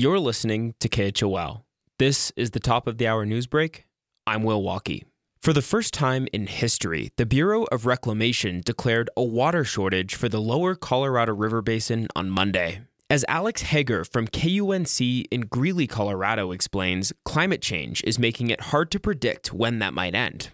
You're listening to KHOL. This is the top of the hour news break. I'm Will Walkey. For the first time in history, the Bureau of Reclamation declared a water shortage for the lower Colorado River Basin on Monday. As Alex Hager from KUNC in Greeley, Colorado explains, climate change is making it hard to predict when that might end.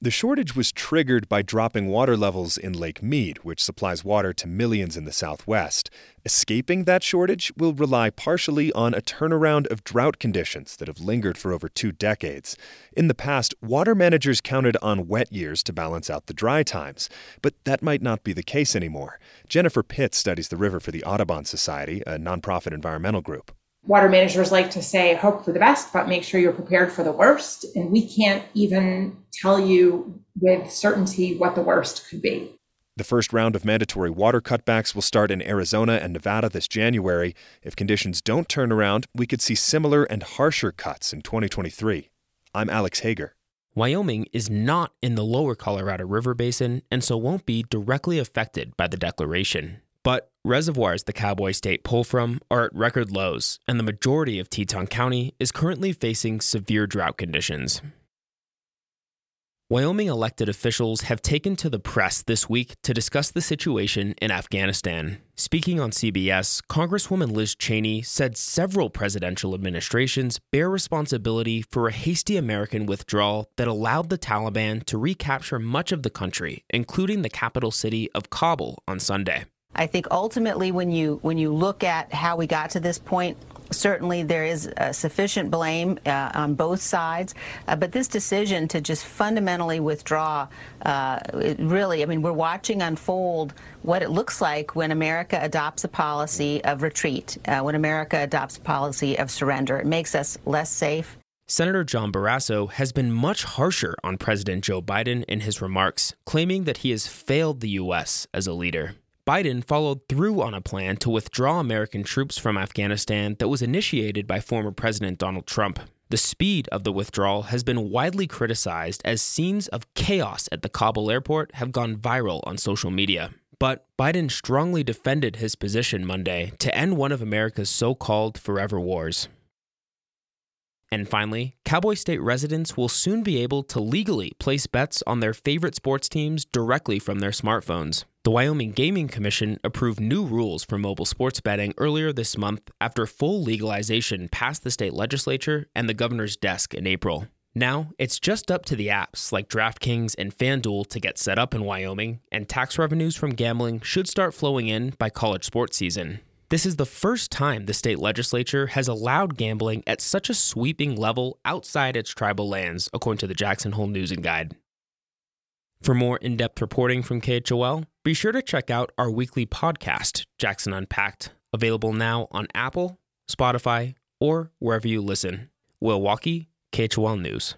The shortage was triggered by dropping water levels in Lake Mead, which supplies water to millions in the southwest. Escaping that shortage will rely partially on a turnaround of drought conditions that have lingered for over two decades. In the past, water managers counted on wet years to balance out the dry times, but that might not be the case anymore. Jennifer Pitt studies the river for the Audubon Society, a nonprofit environmental group water managers like to say hope for the best but make sure you're prepared for the worst and we can't even tell you with certainty what the worst could be the first round of mandatory water cutbacks will start in Arizona and Nevada this January. If conditions don't turn around, we could see similar and harsher cuts in 2023. I'm Alex Hager. Wyoming is not in the lower Colorado River Basin and so won't be directly affected by the declaration. But reservoirs the Cowboy State pull from are at record lows, and the majority of Teton County is currently facing severe drought conditions. Wyoming elected officials have taken to the press this week to discuss the situation in Afghanistan. Speaking on CBS, Congresswoman Liz Cheney said several presidential administrations bear responsibility for a hasty American withdrawal that allowed the Taliban to recapture much of the country, including the capital city of Kabul on Sunday. I think ultimately, when you when you look at how we got to this point, certainly there is uh, sufficient blame uh, on both sides. Uh, but this decision to just fundamentally withdraw, uh, really, I mean, we're watching unfold what it looks like when America adopts a policy of retreat, uh, when America adopts a policy of surrender. It makes us less safe. Senator John Barrasso has been much harsher on President Joe Biden in his remarks, claiming that he has failed the U.S. as a leader. Biden followed through on a plan to withdraw American troops from Afghanistan that was initiated by former President Donald Trump. The speed of the withdrawal has been widely criticized as scenes of chaos at the Kabul airport have gone viral on social media. But Biden strongly defended his position Monday to end one of America's so called forever wars. And finally, Cowboy State residents will soon be able to legally place bets on their favorite sports teams directly from their smartphones. The Wyoming Gaming Commission approved new rules for mobile sports betting earlier this month after full legalization passed the state legislature and the governor's desk in April. Now, it's just up to the apps like DraftKings and FanDuel to get set up in Wyoming, and tax revenues from gambling should start flowing in by college sports season. This is the first time the state legislature has allowed gambling at such a sweeping level outside its tribal lands, according to the Jackson Hole News and Guide. For more in depth reporting from KHOL, be sure to check out our weekly podcast, Jackson Unpacked, available now on Apple, Spotify, or wherever you listen. Will Walkey, KHOL News.